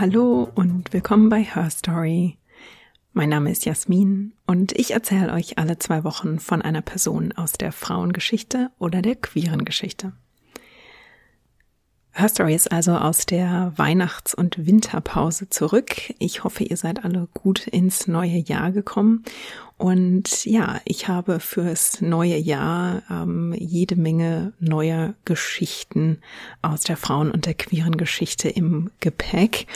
Hallo und willkommen bei Her Story. Mein Name ist Jasmin und ich erzähle euch alle zwei Wochen von einer Person aus der Frauengeschichte oder der queeren Geschichte. Her Story ist also aus der Weihnachts- und Winterpause zurück. Ich hoffe, ihr seid alle gut ins neue Jahr gekommen. Und ja, ich habe fürs neue Jahr ähm, jede Menge neuer Geschichten aus der Frauen- und der queeren Geschichte im Gepäck.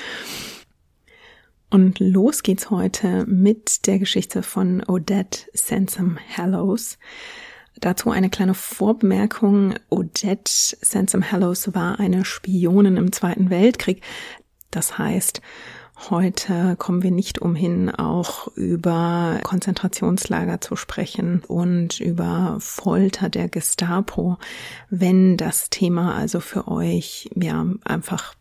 Und los geht's heute mit der Geschichte von Odette Sansom Hallows. Dazu eine kleine Vorbemerkung. Odette Sansom Hallows war eine Spionin im Zweiten Weltkrieg. Das heißt, Heute kommen wir nicht umhin, auch über Konzentrationslager zu sprechen und über Folter der Gestapo. Wenn das Thema also für euch ja einfach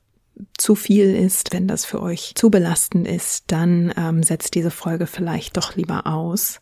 zu viel ist, wenn das für euch zu belastend ist, dann ähm, setzt diese Folge vielleicht doch lieber aus.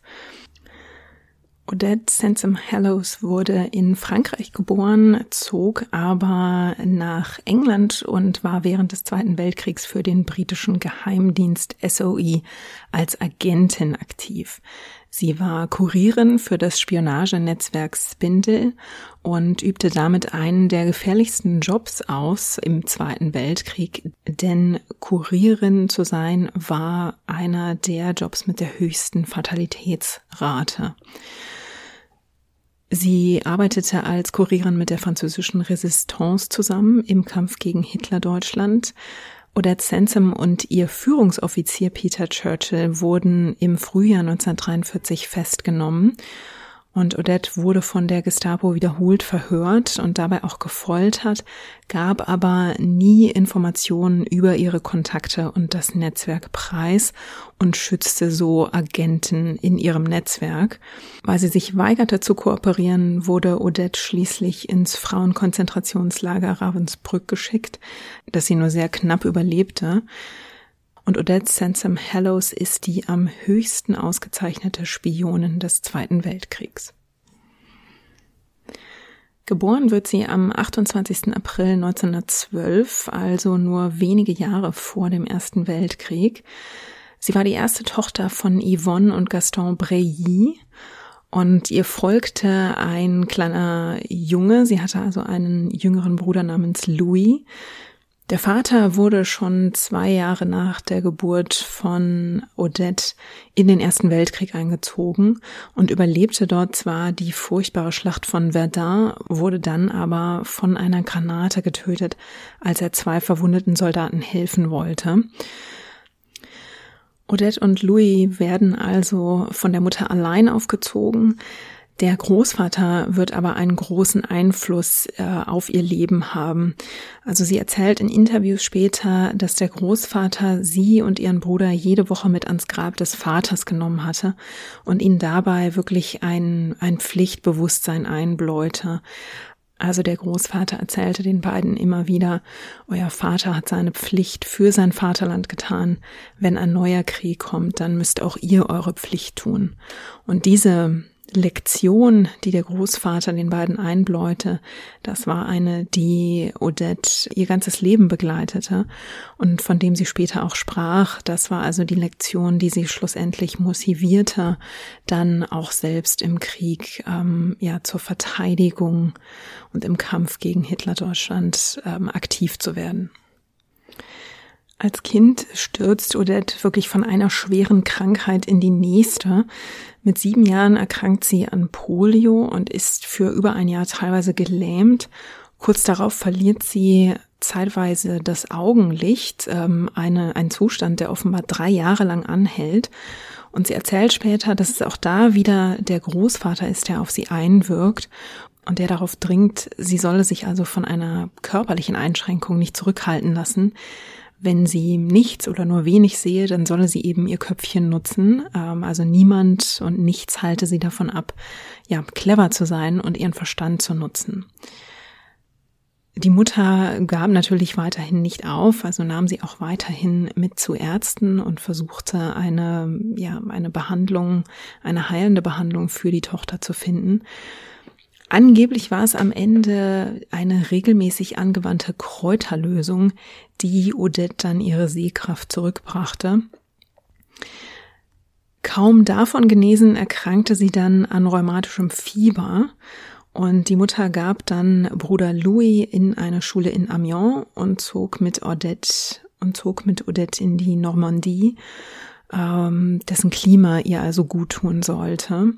Odette Sansom Hallows wurde in Frankreich geboren, zog aber nach England und war während des Zweiten Weltkriegs für den britischen Geheimdienst SOE als Agentin aktiv. Sie war Kurierin für das Spionagenetzwerk Spindle und übte damit einen der gefährlichsten Jobs aus im Zweiten Weltkrieg, denn Kurierin zu sein war einer der Jobs mit der höchsten Fatalitätsrate. Sie arbeitete als Kurierin mit der französischen Resistance zusammen im Kampf gegen Hitler-Deutschland. Odette Sansom und ihr Führungsoffizier Peter Churchill wurden im Frühjahr 1943 festgenommen und Odette wurde von der Gestapo wiederholt verhört und dabei auch gefoltert, gab aber nie Informationen über ihre Kontakte und das Netzwerk preis und schützte so Agenten in ihrem Netzwerk. Weil sie sich weigerte zu kooperieren, wurde Odette schließlich ins Frauenkonzentrationslager Ravensbrück geschickt, das sie nur sehr knapp überlebte. Und Odette Sansom Hallows ist die am höchsten ausgezeichnete Spionin des Zweiten Weltkriegs. Geboren wird sie am 28. April 1912, also nur wenige Jahre vor dem Ersten Weltkrieg. Sie war die erste Tochter von Yvonne und Gaston Breilly und ihr folgte ein kleiner Junge. Sie hatte also einen jüngeren Bruder namens Louis. Der Vater wurde schon zwei Jahre nach der Geburt von Odette in den Ersten Weltkrieg eingezogen und überlebte dort zwar die furchtbare Schlacht von Verdun, wurde dann aber von einer Granate getötet, als er zwei verwundeten Soldaten helfen wollte. Odette und Louis werden also von der Mutter allein aufgezogen. Der Großvater wird aber einen großen Einfluss äh, auf ihr Leben haben. Also sie erzählt in Interviews später, dass der Großvater sie und ihren Bruder jede Woche mit ans Grab des Vaters genommen hatte und ihnen dabei wirklich ein, ein Pflichtbewusstsein einbläute. Also der Großvater erzählte den beiden immer wieder, euer Vater hat seine Pflicht für sein Vaterland getan. Wenn ein neuer Krieg kommt, dann müsst auch ihr eure Pflicht tun. Und diese Lektion, die der Großvater den beiden einbläute, das war eine, die Odette ihr ganzes Leben begleitete und von dem sie später auch sprach. Das war also die Lektion, die sie schlussendlich motivierte, dann auch selbst im Krieg ähm, ja zur Verteidigung und im Kampf gegen Hitler-Deutschland ähm, aktiv zu werden. Als Kind stürzt Odette wirklich von einer schweren Krankheit in die nächste. Mit sieben Jahren erkrankt sie an Polio und ist für über ein Jahr teilweise gelähmt. Kurz darauf verliert sie zeitweise das Augenlicht, ähm, eine, ein Zustand, der offenbar drei Jahre lang anhält. Und sie erzählt später, dass es auch da wieder der Großvater ist, der auf sie einwirkt und der darauf dringt, sie solle sich also von einer körperlichen Einschränkung nicht zurückhalten lassen, wenn sie nichts oder nur wenig sehe, dann solle sie eben ihr Köpfchen nutzen. Ähm, also niemand und nichts halte sie davon ab, ja, clever zu sein und ihren Verstand zu nutzen. Die Mutter gab natürlich weiterhin nicht auf, also nahm sie auch weiterhin mit zu Ärzten und versuchte eine, ja, eine Behandlung, eine heilende Behandlung für die Tochter zu finden. Angeblich war es am Ende eine regelmäßig angewandte Kräuterlösung, die Odette dann ihre Sehkraft zurückbrachte. Kaum davon genesen erkrankte sie dann an rheumatischem Fieber und die Mutter gab dann Bruder Louis in eine Schule in Amiens und zog mit Odette und zog mit Odette in die Normandie, ähm, dessen Klima ihr also gut tun sollte.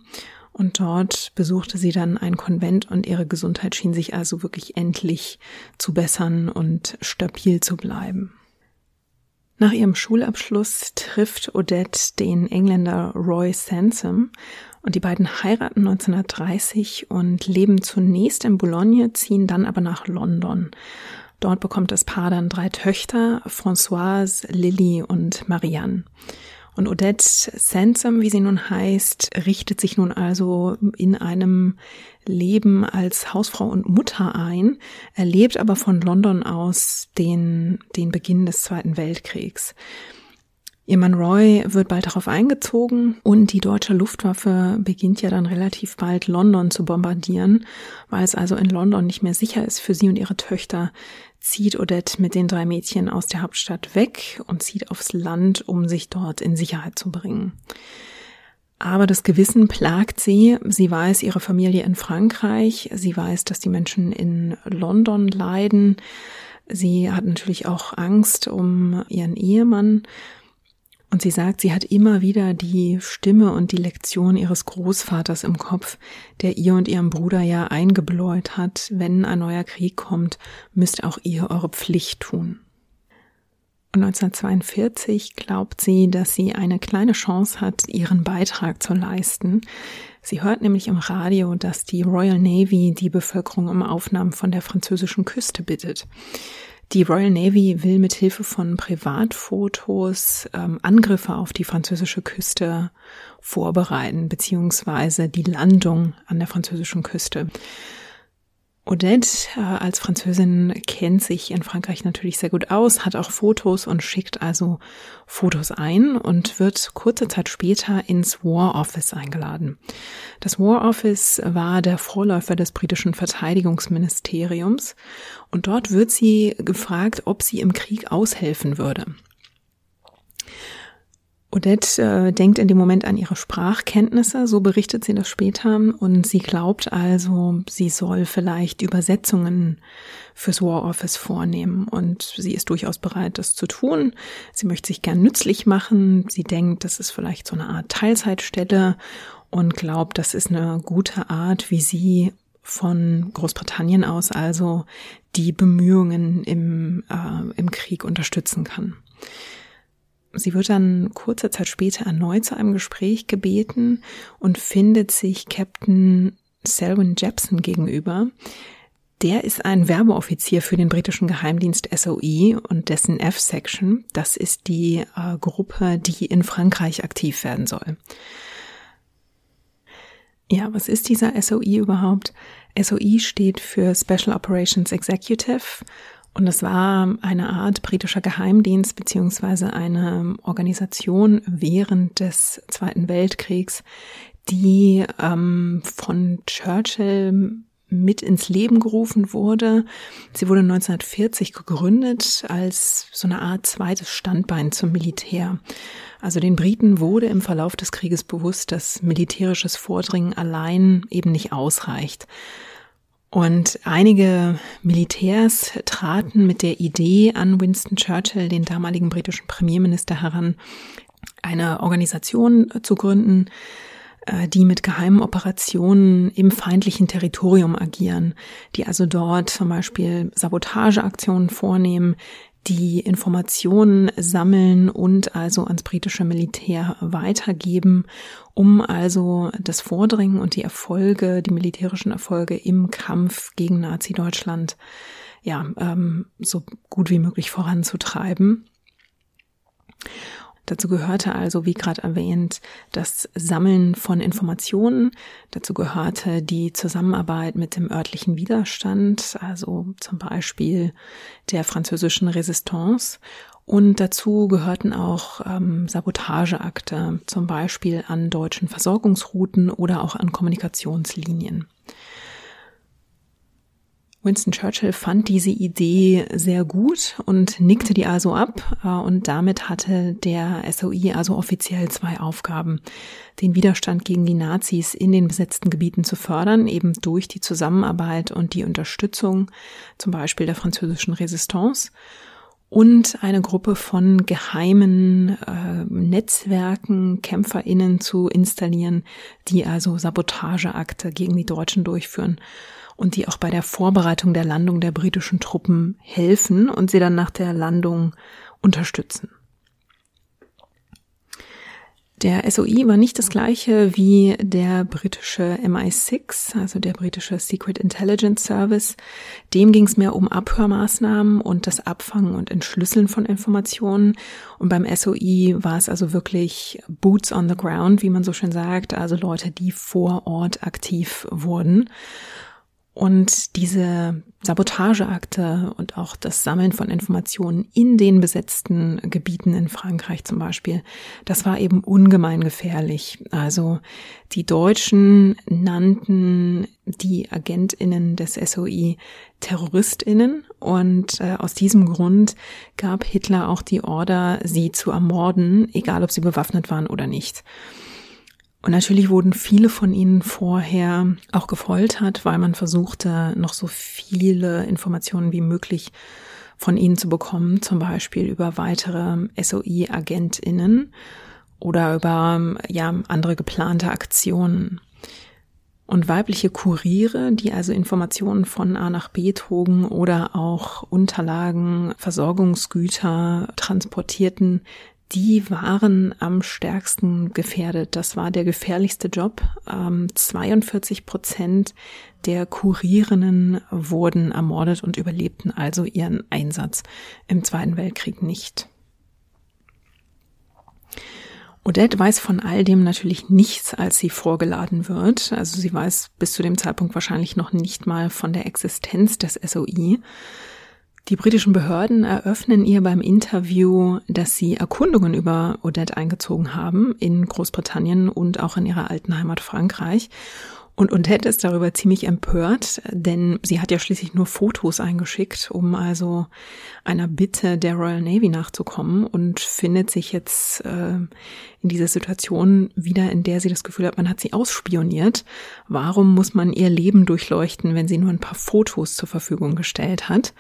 Und dort besuchte sie dann ein Konvent und ihre Gesundheit schien sich also wirklich endlich zu bessern und stabil zu bleiben. Nach ihrem Schulabschluss trifft Odette den Engländer Roy Sansom und die beiden heiraten 1930 und leben zunächst in Boulogne, ziehen dann aber nach London. Dort bekommt das Paar dann drei Töchter, Françoise, Lily und Marianne. Und Odette Sansom, wie sie nun heißt, richtet sich nun also in einem Leben als Hausfrau und Mutter ein, erlebt aber von London aus den, den Beginn des Zweiten Weltkriegs. Ihr Mann Roy wird bald darauf eingezogen und die deutsche Luftwaffe beginnt ja dann relativ bald London zu bombardieren, weil es also in London nicht mehr sicher ist für sie und ihre Töchter, zieht Odette mit den drei Mädchen aus der Hauptstadt weg und zieht aufs Land, um sich dort in Sicherheit zu bringen. Aber das Gewissen plagt sie. Sie weiß ihre Familie in Frankreich. Sie weiß, dass die Menschen in London leiden. Sie hat natürlich auch Angst um ihren Ehemann. Und sie sagt, sie hat immer wieder die Stimme und die Lektion ihres Großvaters im Kopf, der ihr und ihrem Bruder ja eingebläut hat, wenn ein neuer Krieg kommt, müsst auch ihr eure Pflicht tun. Und 1942 glaubt sie, dass sie eine kleine Chance hat, ihren Beitrag zu leisten. Sie hört nämlich im Radio, dass die Royal Navy die Bevölkerung um Aufnahmen von der französischen Küste bittet. Die Royal Navy will mit Hilfe von Privatfotos ähm, Angriffe auf die französische Küste vorbereiten, beziehungsweise die Landung an der französischen Küste. Odette äh, als Französin kennt sich in Frankreich natürlich sehr gut aus, hat auch Fotos und schickt also Fotos ein und wird kurze Zeit später ins War Office eingeladen. Das War Office war der Vorläufer des britischen Verteidigungsministeriums und dort wird sie gefragt, ob sie im Krieg aushelfen würde. Odette äh, denkt in dem Moment an ihre Sprachkenntnisse, so berichtet sie das später, und sie glaubt also, sie soll vielleicht Übersetzungen fürs War Office vornehmen und sie ist durchaus bereit, das zu tun. Sie möchte sich gern nützlich machen. Sie denkt, das ist vielleicht so eine Art Teilzeitstelle und glaubt, das ist eine gute Art, wie sie von Großbritannien aus also die Bemühungen im, äh, im Krieg unterstützen kann. Sie wird dann kurze Zeit später erneut zu einem Gespräch gebeten und findet sich Captain Selwyn Jepson gegenüber. Der ist ein Werbeoffizier für den britischen Geheimdienst SOE und dessen F-Section. Das ist die äh, Gruppe, die in Frankreich aktiv werden soll. Ja, was ist dieser SOE überhaupt? SOE steht für Special Operations Executive und es war eine Art britischer Geheimdienst beziehungsweise eine Organisation während des Zweiten Weltkriegs, die ähm, von Churchill mit ins Leben gerufen wurde. Sie wurde 1940 gegründet als so eine Art zweites Standbein zum Militär. Also den Briten wurde im Verlauf des Krieges bewusst, dass militärisches Vordringen allein eben nicht ausreicht. Und einige Militärs traten mit der Idee an Winston Churchill, den damaligen britischen Premierminister, heran, eine Organisation zu gründen, äh, die mit geheimen Operationen im feindlichen Territorium agieren, die also dort zum Beispiel Sabotageaktionen vornehmen, die Informationen sammeln und also ans britische Militär weitergeben, um also das Vordringen und die Erfolge, die militärischen Erfolge im Kampf gegen Nazi-Deutschland ja ähm, so gut wie möglich voranzutreiben. Dazu gehörte also, wie gerade erwähnt, das Sammeln von Informationen. Dazu gehörte die Zusammenarbeit mit dem örtlichen Widerstand, also zum Beispiel der französischen Resistance. Und dazu gehörten auch ähm, Sabotageakte, zum Beispiel an deutschen Versorgungsrouten oder auch an Kommunikationslinien. Winston Churchill fand diese Idee sehr gut und nickte die also ab. Äh, und damit hatte der SOI also offiziell zwei Aufgaben. Den Widerstand gegen die Nazis in den besetzten Gebieten zu fördern, eben durch die Zusammenarbeit und die Unterstützung zum Beispiel der französischen Resistance. Und eine Gruppe von geheimen äh, Netzwerken, Kämpferinnen zu installieren, die also Sabotageakte gegen die Deutschen durchführen und die auch bei der Vorbereitung der Landung der britischen Truppen helfen und sie dann nach der Landung unterstützen. Der SOI war nicht das gleiche wie der britische MI6, also der britische Secret Intelligence Service. Dem ging es mehr um Abhörmaßnahmen und das Abfangen und Entschlüsseln von Informationen. Und beim SOI war es also wirklich Boots on the Ground, wie man so schön sagt, also Leute, die vor Ort aktiv wurden. Und diese Sabotageakte und auch das Sammeln von Informationen in den besetzten Gebieten in Frankreich zum Beispiel, das war eben ungemein gefährlich. Also die Deutschen nannten die Agentinnen des SOI Terroristinnen und äh, aus diesem Grund gab Hitler auch die Order, sie zu ermorden, egal ob sie bewaffnet waren oder nicht. Und natürlich wurden viele von ihnen vorher auch gefoltert, weil man versuchte, noch so viele Informationen wie möglich von ihnen zu bekommen, zum Beispiel über weitere SOI-AgentInnen oder über ja, andere geplante Aktionen. Und weibliche Kuriere, die also Informationen von A nach B trugen oder auch Unterlagen, Versorgungsgüter transportierten, die waren am stärksten gefährdet. Das war der gefährlichste Job. 42 ähm, Prozent der Kurierinnen wurden ermordet und überlebten also ihren Einsatz im Zweiten Weltkrieg nicht. Odette weiß von all dem natürlich nichts, als sie vorgeladen wird. Also sie weiß bis zu dem Zeitpunkt wahrscheinlich noch nicht mal von der Existenz des SOI. Die britischen Behörden eröffnen ihr beim Interview, dass sie Erkundungen über Odette eingezogen haben in Großbritannien und auch in ihrer alten Heimat Frankreich. Und Odette ist darüber ziemlich empört, denn sie hat ja schließlich nur Fotos eingeschickt, um also einer Bitte der Royal Navy nachzukommen und findet sich jetzt äh, in dieser Situation wieder, in der sie das Gefühl hat, man hat sie ausspioniert. Warum muss man ihr Leben durchleuchten, wenn sie nur ein paar Fotos zur Verfügung gestellt hat?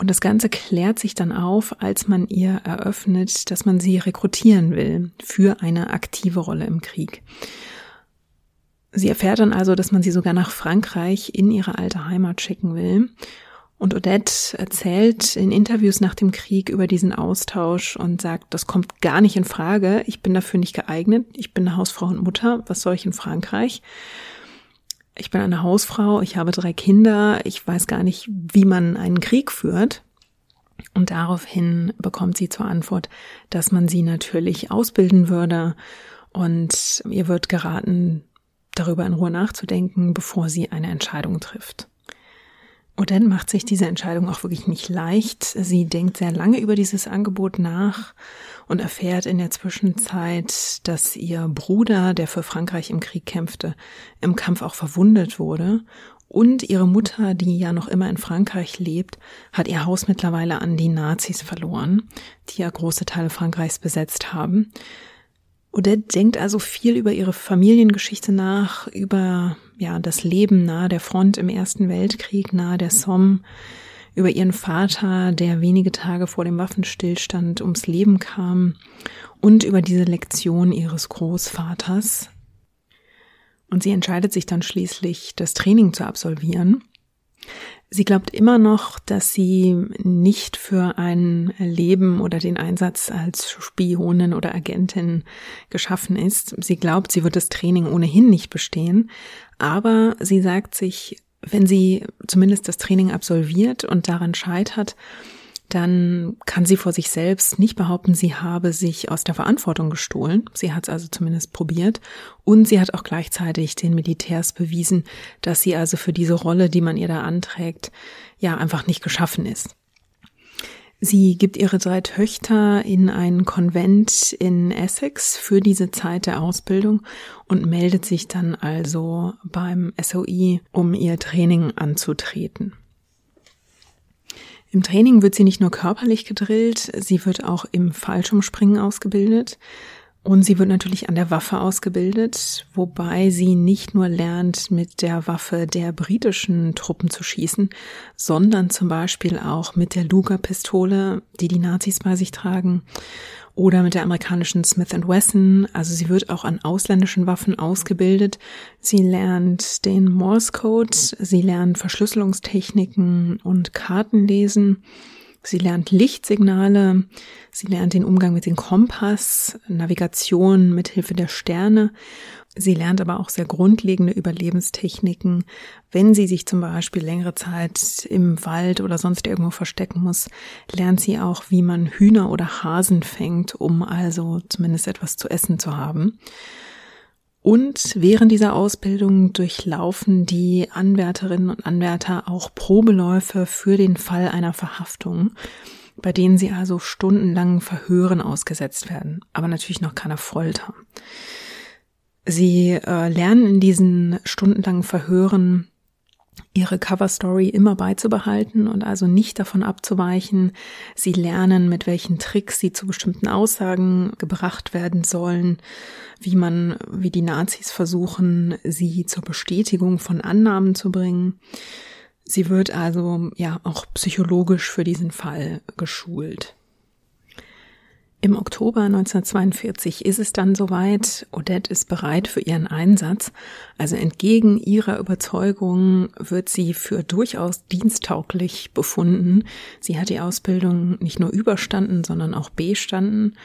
Und das Ganze klärt sich dann auf, als man ihr eröffnet, dass man sie rekrutieren will für eine aktive Rolle im Krieg. Sie erfährt dann also, dass man sie sogar nach Frankreich in ihre alte Heimat schicken will. Und Odette erzählt in Interviews nach dem Krieg über diesen Austausch und sagt, das kommt gar nicht in Frage. Ich bin dafür nicht geeignet. Ich bin eine Hausfrau und Mutter. Was soll ich in Frankreich? Ich bin eine Hausfrau, ich habe drei Kinder, ich weiß gar nicht, wie man einen Krieg führt. Und daraufhin bekommt sie zur Antwort, dass man sie natürlich ausbilden würde und ihr wird geraten, darüber in Ruhe nachzudenken, bevor sie eine Entscheidung trifft. Dann macht sich diese Entscheidung auch wirklich nicht leicht. Sie denkt sehr lange über dieses Angebot nach und erfährt in der Zwischenzeit, dass ihr Bruder, der für Frankreich im Krieg kämpfte, im Kampf auch verwundet wurde. Und ihre Mutter, die ja noch immer in Frankreich lebt, hat ihr Haus mittlerweile an die Nazis verloren, die ja große Teile Frankreichs besetzt haben. Odette denkt also viel über ihre Familiengeschichte nach, über ja das Leben nahe der Front im Ersten Weltkrieg, nahe der Somme, über ihren Vater, der wenige Tage vor dem Waffenstillstand ums Leben kam, und über diese Lektion ihres Großvaters. Und sie entscheidet sich dann schließlich, das Training zu absolvieren. Sie glaubt immer noch, dass sie nicht für ein Leben oder den Einsatz als Spionin oder Agentin geschaffen ist. Sie glaubt, sie wird das Training ohnehin nicht bestehen. Aber sie sagt sich, wenn sie zumindest das Training absolviert und daran scheitert, dann kann sie vor sich selbst nicht behaupten, sie habe sich aus der Verantwortung gestohlen. Sie hat es also zumindest probiert. Und sie hat auch gleichzeitig den Militärs bewiesen, dass sie also für diese Rolle, die man ihr da anträgt, ja einfach nicht geschaffen ist. Sie gibt ihre drei Töchter in ein Konvent in Essex für diese Zeit der Ausbildung und meldet sich dann also beim SOI, um ihr Training anzutreten. Im Training wird sie nicht nur körperlich gedrillt, sie wird auch im Fallschirmspringen ausgebildet. Und sie wird natürlich an der Waffe ausgebildet, wobei sie nicht nur lernt, mit der Waffe der britischen Truppen zu schießen, sondern zum Beispiel auch mit der Luger-Pistole, die die Nazis bei sich tragen, oder mit der amerikanischen Smith Wesson. Also sie wird auch an ausländischen Waffen ausgebildet. Sie lernt den Morse Code, sie lernt Verschlüsselungstechniken und Kartenlesen. Sie lernt Lichtsignale, sie lernt den Umgang mit dem Kompass, Navigation mit Hilfe der Sterne. Sie lernt aber auch sehr grundlegende Überlebenstechniken. Wenn sie sich zum Beispiel längere Zeit im Wald oder sonst irgendwo verstecken muss, lernt sie auch, wie man Hühner oder Hasen fängt, um also zumindest etwas zu essen zu haben. Und während dieser Ausbildung durchlaufen die Anwärterinnen und Anwärter auch Probeläufe für den Fall einer Verhaftung, bei denen sie also stundenlangen Verhören ausgesetzt werden, aber natürlich noch keiner Folter. Sie äh, lernen in diesen stundenlangen Verhören ihre Coverstory immer beizubehalten und also nicht davon abzuweichen. Sie lernen, mit welchen Tricks sie zu bestimmten Aussagen gebracht werden sollen, wie man, wie die Nazis versuchen, sie zur Bestätigung von Annahmen zu bringen. Sie wird also ja auch psychologisch für diesen Fall geschult. Im Oktober 1942 ist es dann soweit, Odette ist bereit für ihren Einsatz, also entgegen ihrer Überzeugung wird sie für durchaus diensttauglich befunden. Sie hat die Ausbildung nicht nur überstanden, sondern auch bestanden.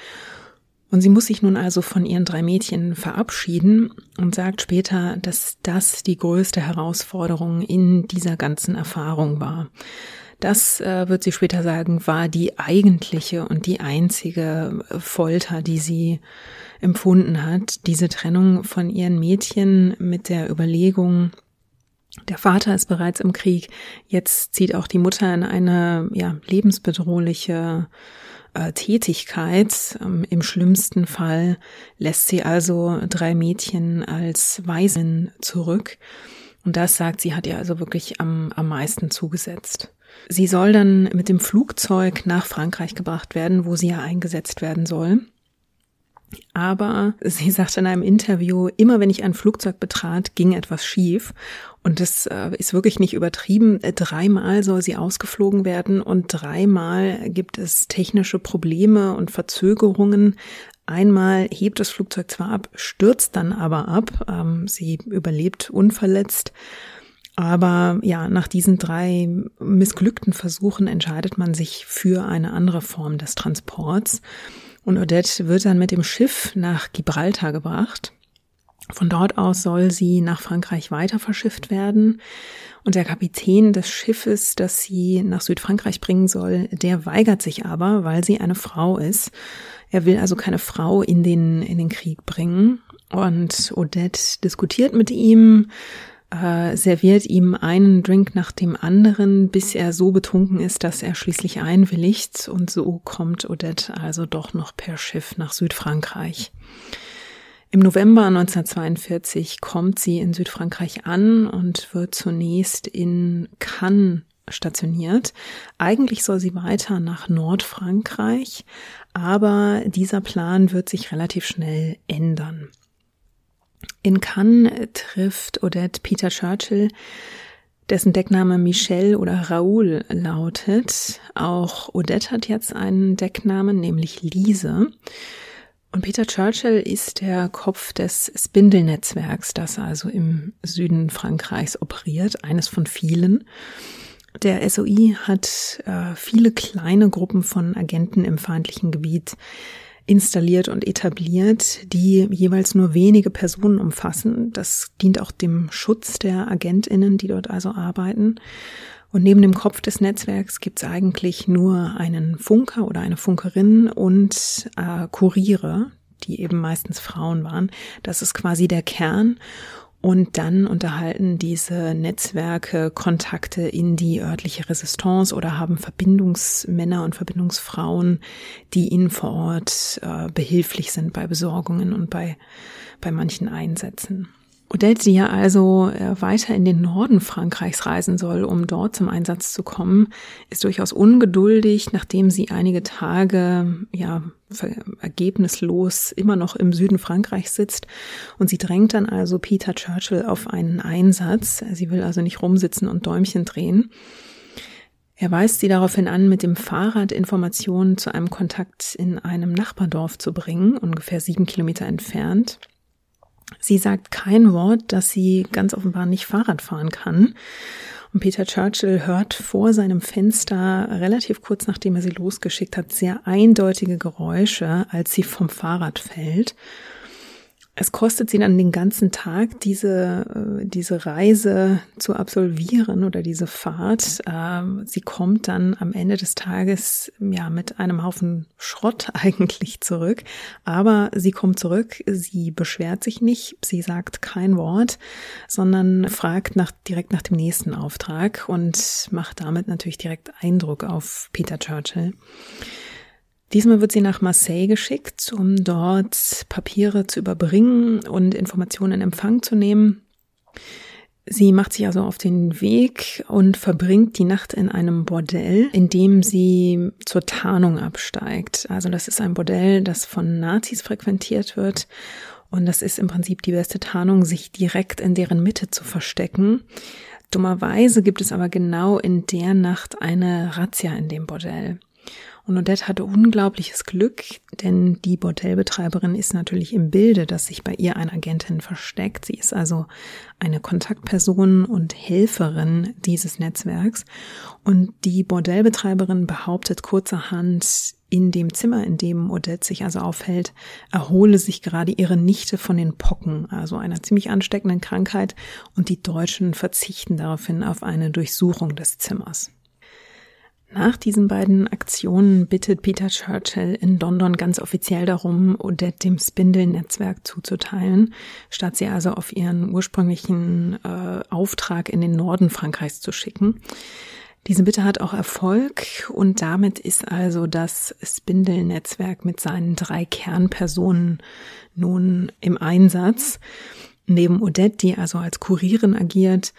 Und sie muss sich nun also von ihren drei Mädchen verabschieden und sagt später, dass das die größte Herausforderung in dieser ganzen Erfahrung war. Das äh, wird sie später sagen, war die eigentliche und die einzige Folter, die sie empfunden hat. Diese Trennung von ihren Mädchen mit der Überlegung, der Vater ist bereits im Krieg, jetzt zieht auch die Mutter in eine ja, lebensbedrohliche äh, Tätigkeit. Ähm, Im schlimmsten Fall lässt sie also drei Mädchen als Waisen zurück. Und das sagt sie, hat ihr also wirklich am, am meisten zugesetzt. Sie soll dann mit dem Flugzeug nach Frankreich gebracht werden, wo sie ja eingesetzt werden soll. Aber sie sagte in einem Interview, immer wenn ich ein Flugzeug betrat, ging etwas schief. Und das äh, ist wirklich nicht übertrieben. Dreimal soll sie ausgeflogen werden und dreimal gibt es technische Probleme und Verzögerungen. Einmal hebt das Flugzeug zwar ab, stürzt dann aber ab. Ähm, sie überlebt unverletzt. Aber ja, nach diesen drei missglückten Versuchen entscheidet man sich für eine andere Form des Transports. Und Odette wird dann mit dem Schiff nach Gibraltar gebracht. Von dort aus soll sie nach Frankreich weiter verschifft werden. Und der Kapitän des Schiffes, das sie nach Südfrankreich bringen soll, der weigert sich aber, weil sie eine Frau ist. Er will also keine Frau in den, in den Krieg bringen. Und Odette diskutiert mit ihm, äh, serviert ihm einen Drink nach dem anderen, bis er so betrunken ist, dass er schließlich einwilligt. Und so kommt Odette also doch noch per Schiff nach Südfrankreich. Im November 1942 kommt sie in Südfrankreich an und wird zunächst in Cannes stationiert. Eigentlich soll sie weiter nach Nordfrankreich, aber dieser Plan wird sich relativ schnell ändern. In Cannes trifft Odette Peter Churchill, dessen Deckname Michel oder Raoul lautet. Auch Odette hat jetzt einen Decknamen, nämlich Lise. Und Peter Churchill ist der Kopf des Spindle-Netzwerks, das also im Süden Frankreichs operiert, eines von vielen. Der SOI hat äh, viele kleine Gruppen von Agenten im feindlichen Gebiet installiert und etabliert, die jeweils nur wenige Personen umfassen. Das dient auch dem Schutz der Agentinnen, die dort also arbeiten. Und neben dem Kopf des Netzwerks gibt es eigentlich nur einen Funker oder eine Funkerin und äh, Kuriere, die eben meistens Frauen waren. Das ist quasi der Kern. Und dann unterhalten diese Netzwerke Kontakte in die örtliche Resistance oder haben Verbindungsmänner und Verbindungsfrauen, die ihnen vor Ort äh, behilflich sind bei Besorgungen und bei, bei manchen Einsätzen. Odette, die ja also äh, weiter in den Norden Frankreichs reisen soll, um dort zum Einsatz zu kommen, ist durchaus ungeduldig, nachdem sie einige Tage, ja, ergebnislos immer noch im Süden Frankreichs sitzt. Und sie drängt dann also Peter Churchill auf einen Einsatz. Sie will also nicht rumsitzen und Däumchen drehen. Er weist sie daraufhin an, mit dem Fahrrad Informationen zu einem Kontakt in einem Nachbardorf zu bringen, ungefähr sieben Kilometer entfernt. Sie sagt kein Wort, dass sie ganz offenbar nicht Fahrrad fahren kann. Und Peter Churchill hört vor seinem Fenster relativ kurz nachdem er sie losgeschickt hat sehr eindeutige Geräusche, als sie vom Fahrrad fällt. Es kostet sie dann den ganzen Tag, diese, äh, diese Reise zu absolvieren oder diese Fahrt. Ähm, sie kommt dann am Ende des Tages ja mit einem Haufen Schrott eigentlich zurück. Aber sie kommt zurück, sie beschwert sich nicht, sie sagt kein Wort, sondern fragt nach, direkt nach dem nächsten Auftrag und macht damit natürlich direkt Eindruck auf Peter Churchill. Diesmal wird sie nach Marseille geschickt, um dort Papiere zu überbringen und Informationen in Empfang zu nehmen. Sie macht sich also auf den Weg und verbringt die Nacht in einem Bordell, in dem sie zur Tarnung absteigt. Also das ist ein Bordell, das von Nazis frequentiert wird. Und das ist im Prinzip die beste Tarnung, sich direkt in deren Mitte zu verstecken. Dummerweise gibt es aber genau in der Nacht eine Razzia in dem Bordell. Und Odette hatte unglaubliches Glück, denn die Bordellbetreiberin ist natürlich im Bilde, dass sich bei ihr eine Agentin versteckt. Sie ist also eine Kontaktperson und Helferin dieses Netzwerks. Und die Bordellbetreiberin behauptet kurzerhand, in dem Zimmer, in dem Odette sich also aufhält, erhole sich gerade ihre Nichte von den Pocken, also einer ziemlich ansteckenden Krankheit, und die Deutschen verzichten daraufhin auf eine Durchsuchung des Zimmers. Nach diesen beiden Aktionen bittet Peter Churchill in London ganz offiziell darum, Odette dem Spindle-Netzwerk zuzuteilen, statt sie also auf ihren ursprünglichen äh, Auftrag in den Norden Frankreichs zu schicken. Diese Bitte hat auch Erfolg und damit ist also das Spindle-Netzwerk mit seinen drei Kernpersonen nun im Einsatz. Neben Odette, die also als Kurierin agiert,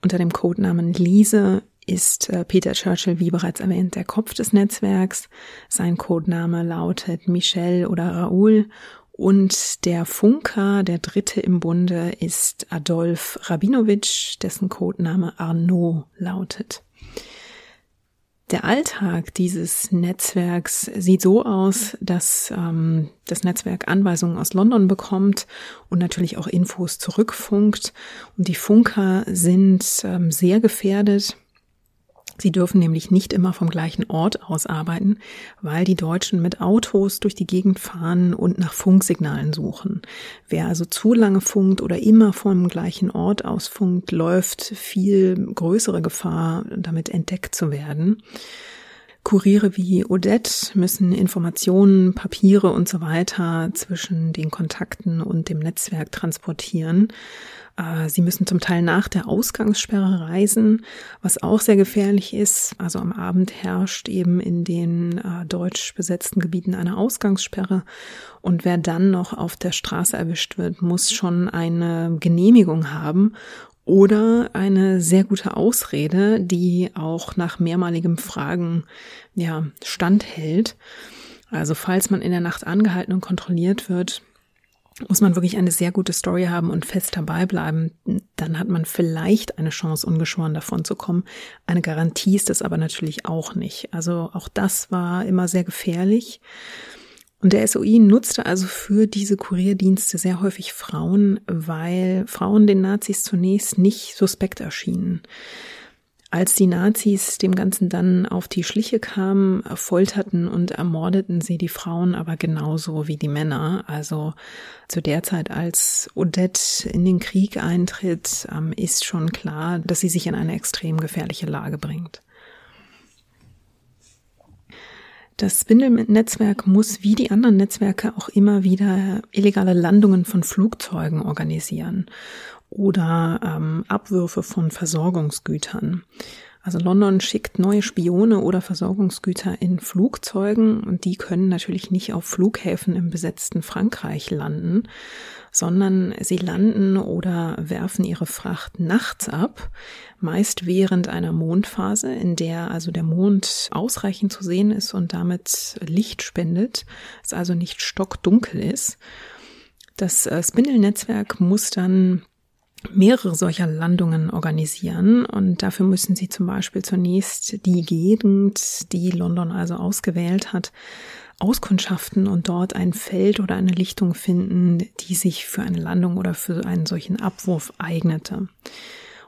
unter dem Codenamen Lise ist äh, Peter Churchill, wie bereits erwähnt, der Kopf des Netzwerks. Sein Codename lautet Michel oder Raoul. Und der Funker, der dritte im Bunde, ist Adolf Rabinowitsch, dessen Codename Arnaud lautet. Der Alltag dieses Netzwerks sieht so aus, dass ähm, das Netzwerk Anweisungen aus London bekommt und natürlich auch Infos zurückfunkt. Und die Funker sind ähm, sehr gefährdet. Sie dürfen nämlich nicht immer vom gleichen Ort aus arbeiten, weil die Deutschen mit Autos durch die Gegend fahren und nach Funksignalen suchen. Wer also zu lange funkt oder immer vom gleichen Ort aus funkt, läuft viel größere Gefahr, damit entdeckt zu werden. Kuriere wie Odette müssen Informationen, Papiere und so weiter zwischen den Kontakten und dem Netzwerk transportieren. Äh, sie müssen zum Teil nach der Ausgangssperre reisen, was auch sehr gefährlich ist. Also am Abend herrscht eben in den äh, deutsch besetzten Gebieten eine Ausgangssperre. Und wer dann noch auf der Straße erwischt wird, muss schon eine Genehmigung haben oder eine sehr gute Ausrede, die auch nach mehrmaligem Fragen ja standhält. Also falls man in der Nacht angehalten und kontrolliert wird, muss man wirklich eine sehr gute Story haben und fest dabei bleiben. Dann hat man vielleicht eine Chance, ungeschoren davon zu kommen. Eine Garantie ist es aber natürlich auch nicht. Also auch das war immer sehr gefährlich. Und der SOI nutzte also für diese Kurierdienste sehr häufig Frauen, weil Frauen den Nazis zunächst nicht suspekt erschienen. Als die Nazis dem Ganzen dann auf die Schliche kamen, folterten und ermordeten sie die Frauen aber genauso wie die Männer. Also zu der Zeit, als Odette in den Krieg eintritt, ähm, ist schon klar, dass sie sich in eine extrem gefährliche Lage bringt. Das Spindle-Netzwerk muss wie die anderen Netzwerke auch immer wieder illegale Landungen von Flugzeugen organisieren oder ähm, Abwürfe von Versorgungsgütern. Also London schickt neue Spione oder Versorgungsgüter in Flugzeugen und die können natürlich nicht auf Flughäfen im besetzten Frankreich landen, sondern sie landen oder werfen ihre Fracht nachts ab, meist während einer Mondphase, in der also der Mond ausreichend zu sehen ist und damit Licht spendet, es also nicht stockdunkel ist. Das äh, Spindle-Netzwerk muss dann mehrere solcher Landungen organisieren und dafür müssen sie zum Beispiel zunächst die Gegend, die London also ausgewählt hat, auskundschaften und dort ein Feld oder eine Lichtung finden, die sich für eine Landung oder für einen solchen Abwurf eignete.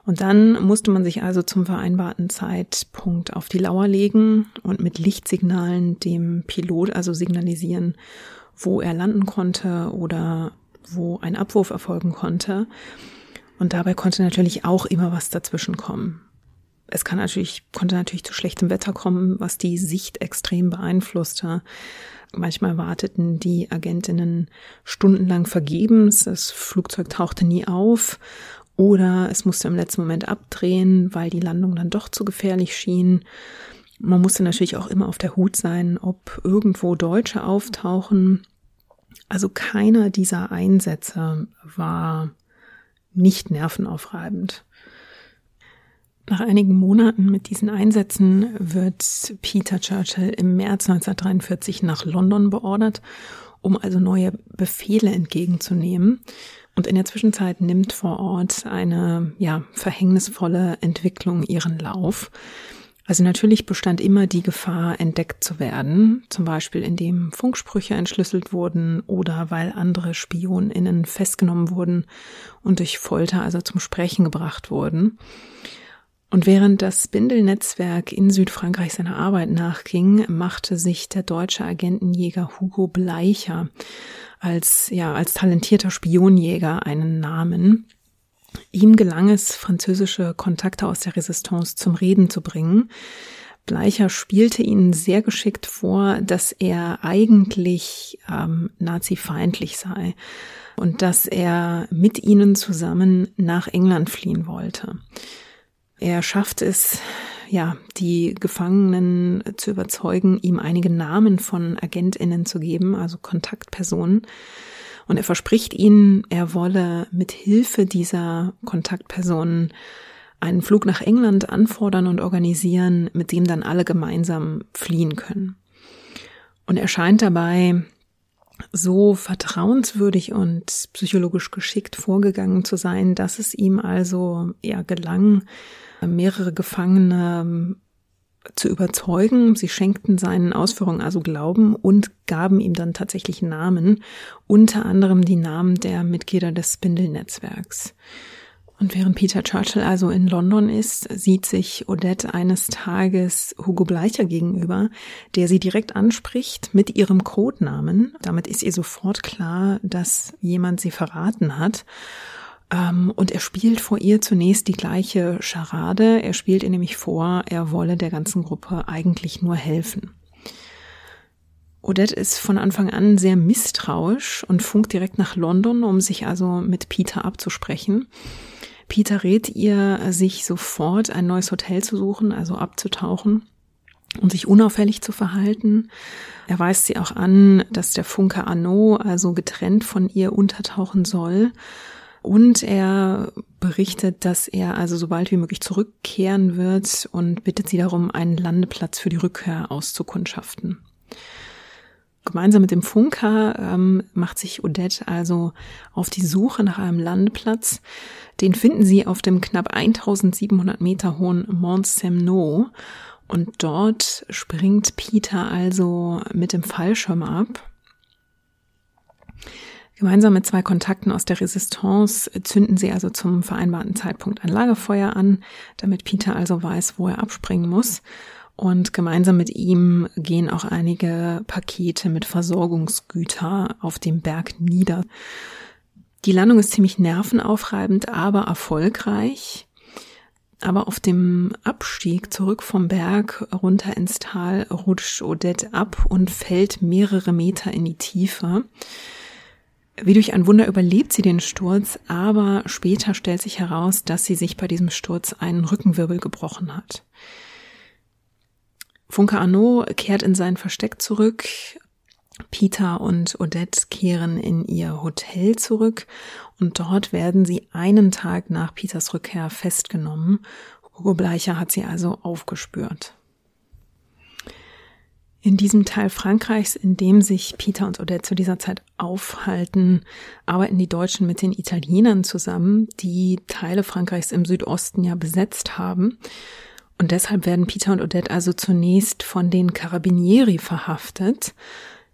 Und dann musste man sich also zum vereinbarten Zeitpunkt auf die Lauer legen und mit Lichtsignalen dem Pilot also signalisieren, wo er landen konnte oder wo ein Abwurf erfolgen konnte. Und dabei konnte natürlich auch immer was dazwischen kommen. Es kann natürlich, konnte natürlich zu schlechtem Wetter kommen, was die Sicht extrem beeinflusste. Manchmal warteten die Agentinnen stundenlang vergebens, das Flugzeug tauchte nie auf oder es musste im letzten Moment abdrehen, weil die Landung dann doch zu gefährlich schien. Man musste natürlich auch immer auf der Hut sein, ob irgendwo Deutsche auftauchen. Also keiner dieser Einsätze war nicht nervenaufreibend. Nach einigen Monaten mit diesen Einsätzen wird Peter Churchill im März 1943 nach London beordert, um also neue Befehle entgegenzunehmen. Und in der Zwischenzeit nimmt vor Ort eine, ja, verhängnisvolle Entwicklung ihren Lauf. Also natürlich bestand immer die Gefahr, entdeckt zu werden, zum Beispiel indem Funksprüche entschlüsselt wurden oder weil andere SpionInnen festgenommen wurden und durch Folter also zum Sprechen gebracht wurden. Und während das Spindel-Netzwerk in Südfrankreich seiner Arbeit nachging, machte sich der deutsche Agentenjäger Hugo Bleicher als, ja, als talentierter Spionjäger einen Namen. Ihm gelang es, französische Kontakte aus der Resistance zum Reden zu bringen. Bleicher spielte ihnen sehr geschickt vor, dass er eigentlich ähm, nazifeindlich sei und dass er mit ihnen zusammen nach England fliehen wollte. Er schafft es, ja, die Gefangenen zu überzeugen, ihm einige Namen von Agentinnen zu geben, also Kontaktpersonen, und er verspricht ihnen, er wolle mit Hilfe dieser Kontaktpersonen einen Flug nach England anfordern und organisieren, mit dem dann alle gemeinsam fliehen können. Und er scheint dabei so vertrauenswürdig und psychologisch geschickt vorgegangen zu sein, dass es ihm also ja gelang, mehrere Gefangene zu überzeugen. Sie schenkten seinen Ausführungen also Glauben und gaben ihm dann tatsächlich Namen, unter anderem die Namen der Mitglieder des Spindle-Netzwerks. Und während Peter Churchill also in London ist, sieht sich Odette eines Tages Hugo Bleicher gegenüber, der sie direkt anspricht mit ihrem Codenamen. Damit ist ihr sofort klar, dass jemand sie verraten hat. Ähm, und er spielt vor ihr zunächst die gleiche Scharade. Er spielt ihr nämlich vor, er wolle der ganzen Gruppe eigentlich nur helfen. Odette ist von Anfang an sehr misstrauisch und funkt direkt nach London, um sich also mit Peter abzusprechen. Peter rät ihr, sich sofort ein neues Hotel zu suchen, also abzutauchen und sich unauffällig zu verhalten. Er weist sie auch an, dass der Funke Arnaud also getrennt von ihr untertauchen soll und er berichtet, dass er also so bald wie möglich zurückkehren wird und bittet sie darum, einen Landeplatz für die Rückkehr auszukundschaften. Gemeinsam mit dem Funker ähm, macht sich Odette also auf die Suche nach einem Landeplatz. Den finden sie auf dem knapp 1700 Meter hohen Mont Semno. Und dort springt Peter also mit dem Fallschirm ab. Gemeinsam mit zwei Kontakten aus der Resistance zünden sie also zum vereinbarten Zeitpunkt ein Lagerfeuer an, damit Peter also weiß, wo er abspringen muss. Und gemeinsam mit ihm gehen auch einige Pakete mit Versorgungsgüter auf dem Berg nieder. Die Landung ist ziemlich nervenaufreibend, aber erfolgreich. Aber auf dem Abstieg zurück vom Berg runter ins Tal rutscht Odette ab und fällt mehrere Meter in die Tiefe. Wie durch ein Wunder überlebt sie den Sturz, aber später stellt sich heraus, dass sie sich bei diesem Sturz einen Rückenwirbel gebrochen hat. Funke Arnaud kehrt in sein Versteck zurück. Peter und Odette kehren in ihr Hotel zurück und dort werden sie einen Tag nach Peters Rückkehr festgenommen. Hugo Bleicher hat sie also aufgespürt. In diesem Teil Frankreichs, in dem sich Peter und Odette zu dieser Zeit aufhalten, arbeiten die Deutschen mit den Italienern zusammen, die Teile Frankreichs im Südosten ja besetzt haben. Und deshalb werden Peter und Odette also zunächst von den Carabinieri verhaftet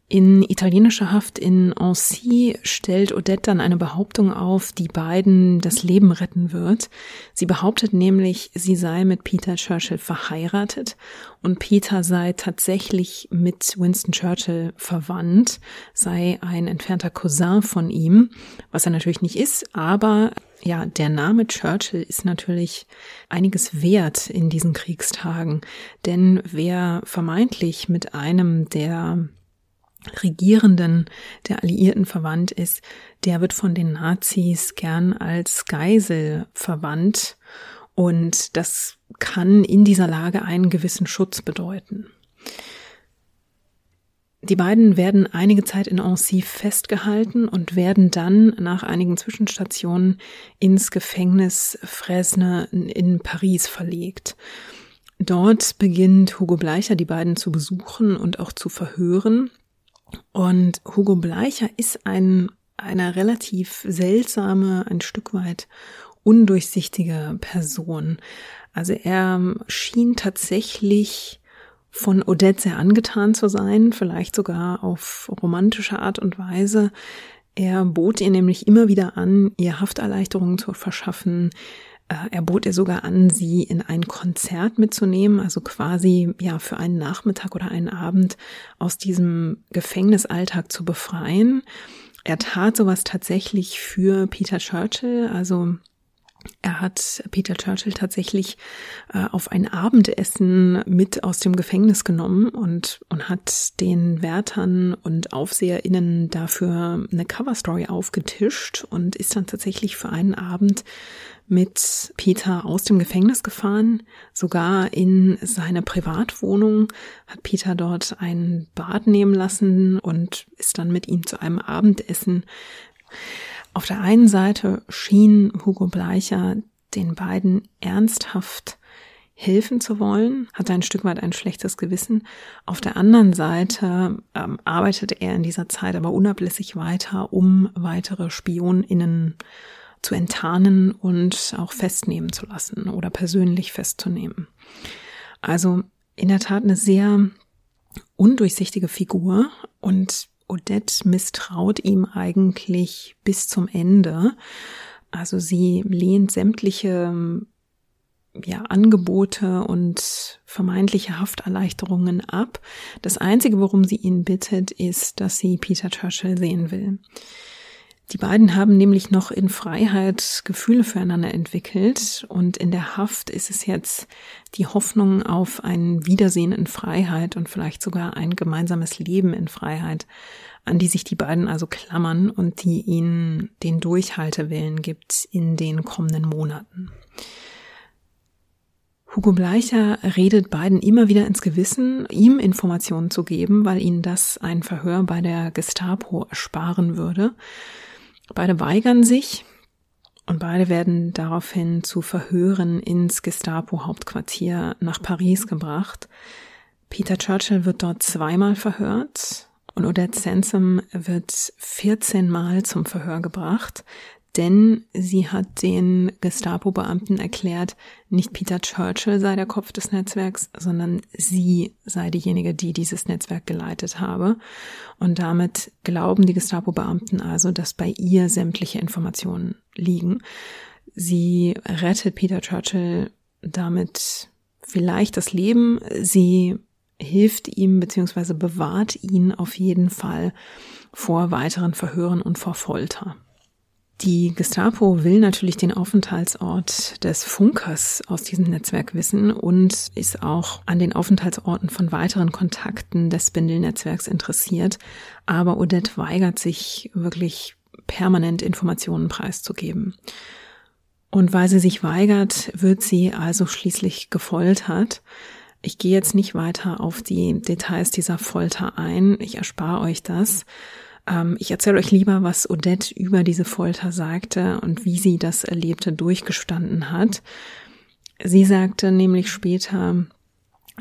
in italienischer Haft in Annecy stellt Odette dann eine Behauptung auf, die beiden das Leben retten wird. Sie behauptet nämlich, sie sei mit Peter Churchill verheiratet und Peter sei tatsächlich mit Winston Churchill verwandt, sei ein entfernter Cousin von ihm, was er natürlich nicht ist, aber ja, der Name Churchill ist natürlich einiges wert in diesen Kriegstagen, denn wer vermeintlich mit einem der Regierenden der Alliierten verwandt ist, der wird von den Nazis gern als Geisel verwandt und das kann in dieser Lage einen gewissen Schutz bedeuten. Die beiden werden einige Zeit in Annecy festgehalten und werden dann nach einigen Zwischenstationen ins Gefängnis Fresne in Paris verlegt. Dort beginnt Hugo Bleicher, die beiden zu besuchen und auch zu verhören. Und Hugo Bleicher ist ein, eine relativ seltsame, ein Stück weit undurchsichtige Person. Also er schien tatsächlich von Odette sehr angetan zu sein, vielleicht sogar auf romantische Art und Weise. Er bot ihr nämlich immer wieder an, ihr Hafterleichterungen zu verschaffen. Äh, er bot ihr sogar an, sie in ein Konzert mitzunehmen, also quasi ja für einen Nachmittag oder einen Abend aus diesem Gefängnisalltag zu befreien. Er tat sowas tatsächlich für Peter Churchill, also er hat Peter Churchill tatsächlich äh, auf ein Abendessen mit aus dem Gefängnis genommen und, und hat den Wärtern und AufseherInnen dafür eine Coverstory aufgetischt und ist dann tatsächlich für einen Abend mit Peter aus dem Gefängnis gefahren, sogar in seine Privatwohnung, hat Peter dort ein Bad nehmen lassen und ist dann mit ihm zu einem Abendessen auf der einen Seite schien Hugo Bleicher den beiden ernsthaft helfen zu wollen, hatte ein Stück weit ein schlechtes Gewissen. Auf der anderen Seite ähm, arbeitete er in dieser Zeit aber unablässig weiter, um weitere Spioninnen zu enttarnen und auch festnehmen zu lassen oder persönlich festzunehmen. Also in der Tat eine sehr undurchsichtige Figur und Odette misstraut ihm eigentlich bis zum Ende. Also sie lehnt sämtliche ja, Angebote und vermeintliche Hafterleichterungen ab. Das Einzige, worum sie ihn bittet, ist, dass sie Peter Churchill sehen will. Die beiden haben nämlich noch in Freiheit Gefühle füreinander entwickelt und in der Haft ist es jetzt die Hoffnung auf ein Wiedersehen in Freiheit und vielleicht sogar ein gemeinsames Leben in Freiheit, an die sich die beiden also klammern und die ihnen den Durchhaltewillen gibt in den kommenden Monaten. Hugo Bleicher redet beiden immer wieder ins Gewissen, ihm Informationen zu geben, weil ihnen das ein Verhör bei der Gestapo ersparen würde. Beide weigern sich und beide werden daraufhin zu Verhören ins Gestapo-Hauptquartier nach Paris gebracht. Peter Churchill wird dort zweimal verhört und Odette Sansom wird 14 Mal zum Verhör gebracht denn sie hat den Gestapo-Beamten erklärt, nicht Peter Churchill sei der Kopf des Netzwerks, sondern sie sei diejenige, die dieses Netzwerk geleitet habe. Und damit glauben die Gestapo-Beamten also, dass bei ihr sämtliche Informationen liegen. Sie rettet Peter Churchill damit vielleicht das Leben. Sie hilft ihm bzw. bewahrt ihn auf jeden Fall vor weiteren Verhören und vor Folter. Die Gestapo will natürlich den Aufenthaltsort des Funkers aus diesem Netzwerk wissen und ist auch an den Aufenthaltsorten von weiteren Kontakten des Spindle-Netzwerks interessiert. Aber Odette weigert sich wirklich permanent Informationen preiszugeben. Und weil sie sich weigert, wird sie also schließlich gefoltert. Ich gehe jetzt nicht weiter auf die Details dieser Folter ein. Ich erspare euch das. Ähm, ich erzähle euch lieber, was Odette über diese Folter sagte und wie sie das Erlebte durchgestanden hat. Sie sagte nämlich später,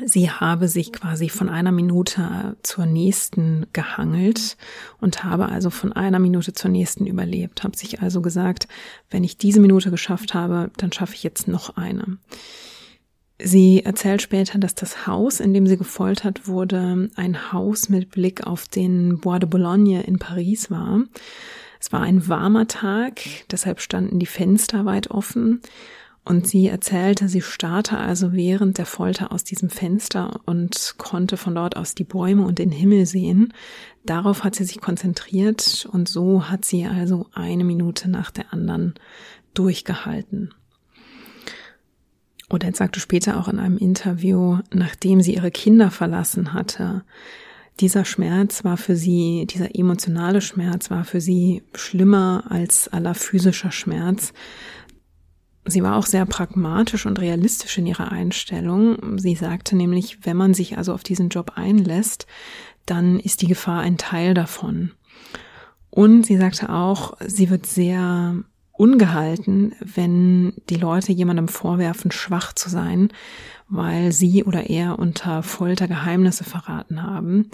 sie habe sich quasi von einer Minute zur nächsten gehangelt und habe also von einer Minute zur nächsten überlebt, habe sich also gesagt, wenn ich diese Minute geschafft habe, dann schaffe ich jetzt noch eine. Sie erzählt später, dass das Haus, in dem sie gefoltert wurde, ein Haus mit Blick auf den Bois de Boulogne in Paris war. Es war ein warmer Tag, deshalb standen die Fenster weit offen. Und sie erzählte, sie starrte also während der Folter aus diesem Fenster und konnte von dort aus die Bäume und den Himmel sehen. Darauf hat sie sich konzentriert und so hat sie also eine Minute nach der anderen durchgehalten. Odette sagte später auch in einem Interview, nachdem sie ihre Kinder verlassen hatte, dieser Schmerz war für sie, dieser emotionale Schmerz war für sie schlimmer als aller physischer Schmerz. Sie war auch sehr pragmatisch und realistisch in ihrer Einstellung. Sie sagte nämlich, wenn man sich also auf diesen Job einlässt, dann ist die Gefahr ein Teil davon. Und sie sagte auch, sie wird sehr ungehalten, wenn die Leute jemandem vorwerfen, schwach zu sein, weil sie oder er unter Folter Geheimnisse verraten haben.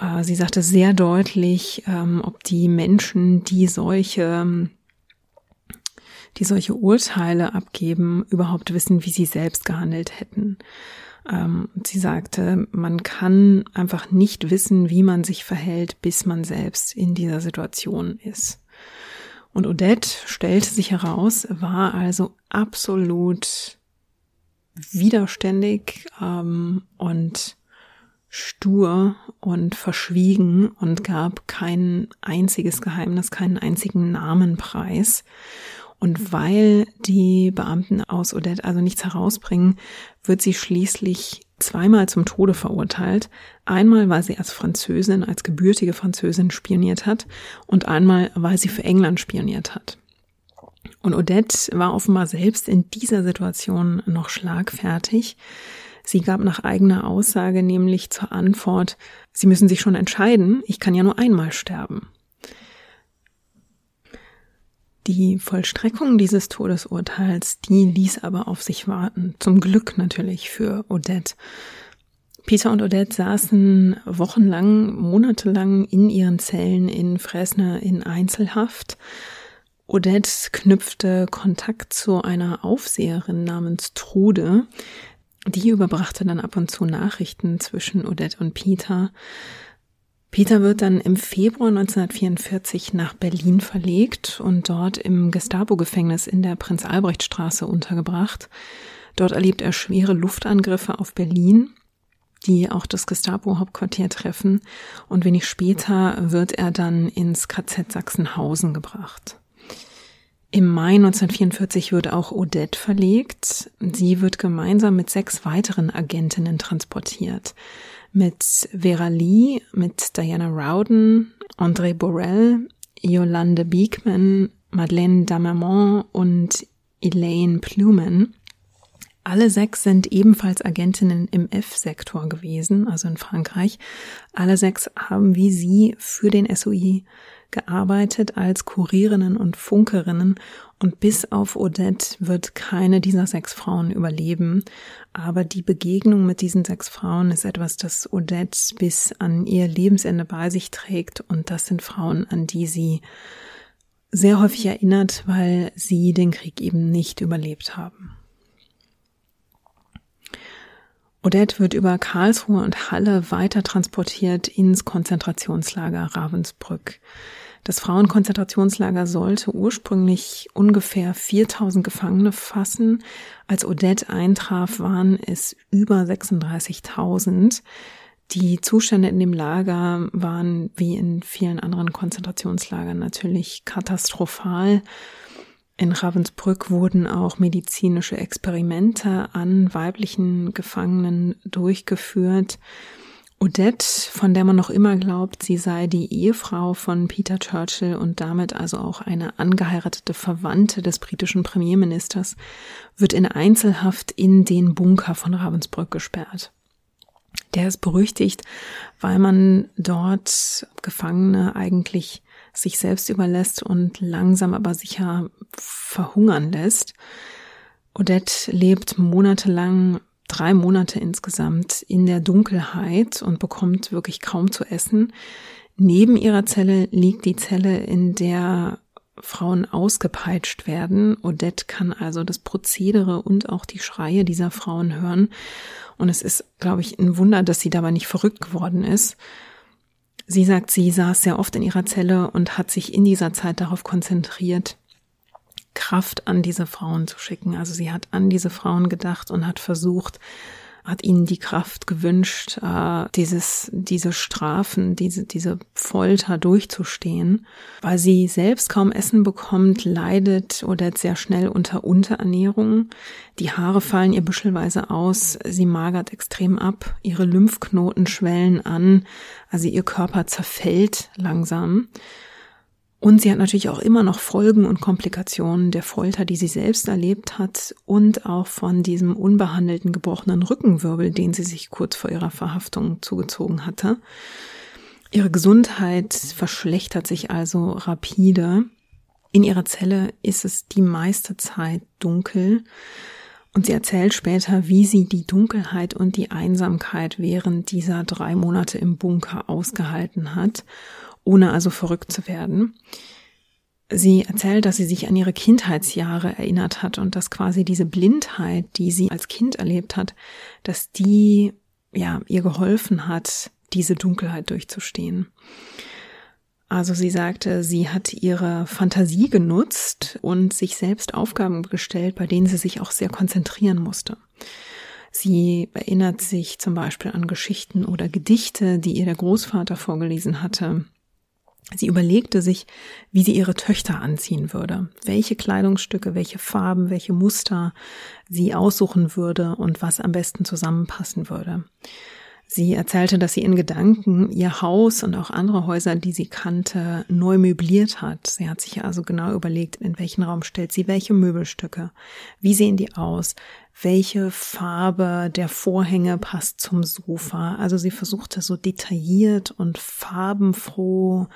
Äh, sie sagte sehr deutlich, ähm, ob die Menschen, die solche, die solche Urteile abgeben, überhaupt wissen, wie sie selbst gehandelt hätten. Ähm, sie sagte, man kann einfach nicht wissen, wie man sich verhält, bis man selbst in dieser Situation ist. Und Odette stellte sich heraus, war also absolut widerständig ähm, und stur und verschwiegen und gab kein einziges Geheimnis, keinen einzigen Namen preis. Und weil die Beamten aus Odette also nichts herausbringen, wird sie schließlich zweimal zum Tode verurteilt. Einmal, weil sie als Französin, als gebürtige Französin spioniert hat und einmal, weil sie für England spioniert hat. Und Odette war offenbar selbst in dieser Situation noch schlagfertig. Sie gab nach eigener Aussage nämlich zur Antwort, Sie müssen sich schon entscheiden, ich kann ja nur einmal sterben. Die Vollstreckung dieses Todesurteils, die ließ aber auf sich warten. Zum Glück natürlich für Odette. Peter und Odette saßen wochenlang, monatelang in ihren Zellen in Fresne in Einzelhaft. Odette knüpfte Kontakt zu einer Aufseherin namens Trude. Die überbrachte dann ab und zu Nachrichten zwischen Odette und Peter. Peter wird dann im Februar 1944 nach Berlin verlegt und dort im Gestapo-Gefängnis in der Prinz-Albrecht-Straße untergebracht. Dort erlebt er schwere Luftangriffe auf Berlin, die auch das Gestapo-Hauptquartier treffen. Und wenig später wird er dann ins KZ Sachsenhausen gebracht. Im Mai 1944 wird auch Odette verlegt. Sie wird gemeinsam mit sechs weiteren Agentinnen transportiert mit Vera Lee, mit Diana Rowden, André Borel, Yolande Beekman, Madeleine Damermont und Elaine Plumen. Alle sechs sind ebenfalls Agentinnen im F-Sektor gewesen, also in Frankreich. Alle sechs haben wie sie für den SOI gearbeitet als Kurierinnen und Funkerinnen und bis auf Odette wird keine dieser sechs Frauen überleben. Aber die Begegnung mit diesen sechs Frauen ist etwas, das Odette bis an ihr Lebensende bei sich trägt und das sind Frauen, an die sie sehr häufig erinnert, weil sie den Krieg eben nicht überlebt haben. Odette wird über Karlsruhe und Halle weiter transportiert ins Konzentrationslager Ravensbrück. Das Frauenkonzentrationslager sollte ursprünglich ungefähr 4000 Gefangene fassen. Als Odette eintraf, waren es über 36.000. Die Zustände in dem Lager waren wie in vielen anderen Konzentrationslagern natürlich katastrophal. In Ravensbrück wurden auch medizinische Experimente an weiblichen Gefangenen durchgeführt. Odette, von der man noch immer glaubt, sie sei die Ehefrau von Peter Churchill und damit also auch eine angeheiratete Verwandte des britischen Premierministers, wird in Einzelhaft in den Bunker von Ravensbrück gesperrt. Der ist berüchtigt, weil man dort Gefangene eigentlich sich selbst überlässt und langsam aber sicher verhungern lässt. Odette lebt monatelang drei Monate insgesamt in der Dunkelheit und bekommt wirklich kaum zu essen. Neben ihrer Zelle liegt die Zelle, in der Frauen ausgepeitscht werden. Odette kann also das Prozedere und auch die Schreie dieser Frauen hören. Und es ist, glaube ich, ein Wunder, dass sie dabei nicht verrückt geworden ist. Sie sagt, sie saß sehr oft in ihrer Zelle und hat sich in dieser Zeit darauf konzentriert, Kraft an diese Frauen zu schicken. Also sie hat an diese Frauen gedacht und hat versucht, hat ihnen die Kraft gewünscht, äh, dieses, diese Strafen, diese, diese Folter durchzustehen, weil sie selbst kaum Essen bekommt, leidet oder sehr schnell unter Unterernährung. Die Haare fallen ihr büschelweise aus, sie magert extrem ab, ihre Lymphknoten schwellen an, also ihr Körper zerfällt langsam. Und sie hat natürlich auch immer noch Folgen und Komplikationen der Folter, die sie selbst erlebt hat und auch von diesem unbehandelten gebrochenen Rückenwirbel, den sie sich kurz vor ihrer Verhaftung zugezogen hatte. Ihre Gesundheit verschlechtert sich also rapide. In ihrer Zelle ist es die meiste Zeit dunkel. Und sie erzählt später, wie sie die Dunkelheit und die Einsamkeit während dieser drei Monate im Bunker ausgehalten hat ohne also verrückt zu werden. Sie erzählt, dass sie sich an ihre Kindheitsjahre erinnert hat und dass quasi diese Blindheit, die sie als Kind erlebt hat, dass die ja ihr geholfen hat, diese Dunkelheit durchzustehen. Also sie sagte, sie hat ihre Fantasie genutzt und sich selbst Aufgaben gestellt, bei denen sie sich auch sehr konzentrieren musste. Sie erinnert sich zum Beispiel an Geschichten oder Gedichte, die ihr der Großvater vorgelesen hatte. Sie überlegte sich, wie sie ihre Töchter anziehen würde, welche Kleidungsstücke, welche Farben, welche Muster sie aussuchen würde und was am besten zusammenpassen würde. Sie erzählte, dass sie in Gedanken ihr Haus und auch andere Häuser, die sie kannte, neu möbliert hat. Sie hat sich also genau überlegt, in welchen Raum stellt sie welche Möbelstücke, wie sehen die aus, welche Farbe der Vorhänge passt zum Sofa. Also sie versuchte so detailliert und farbenfroh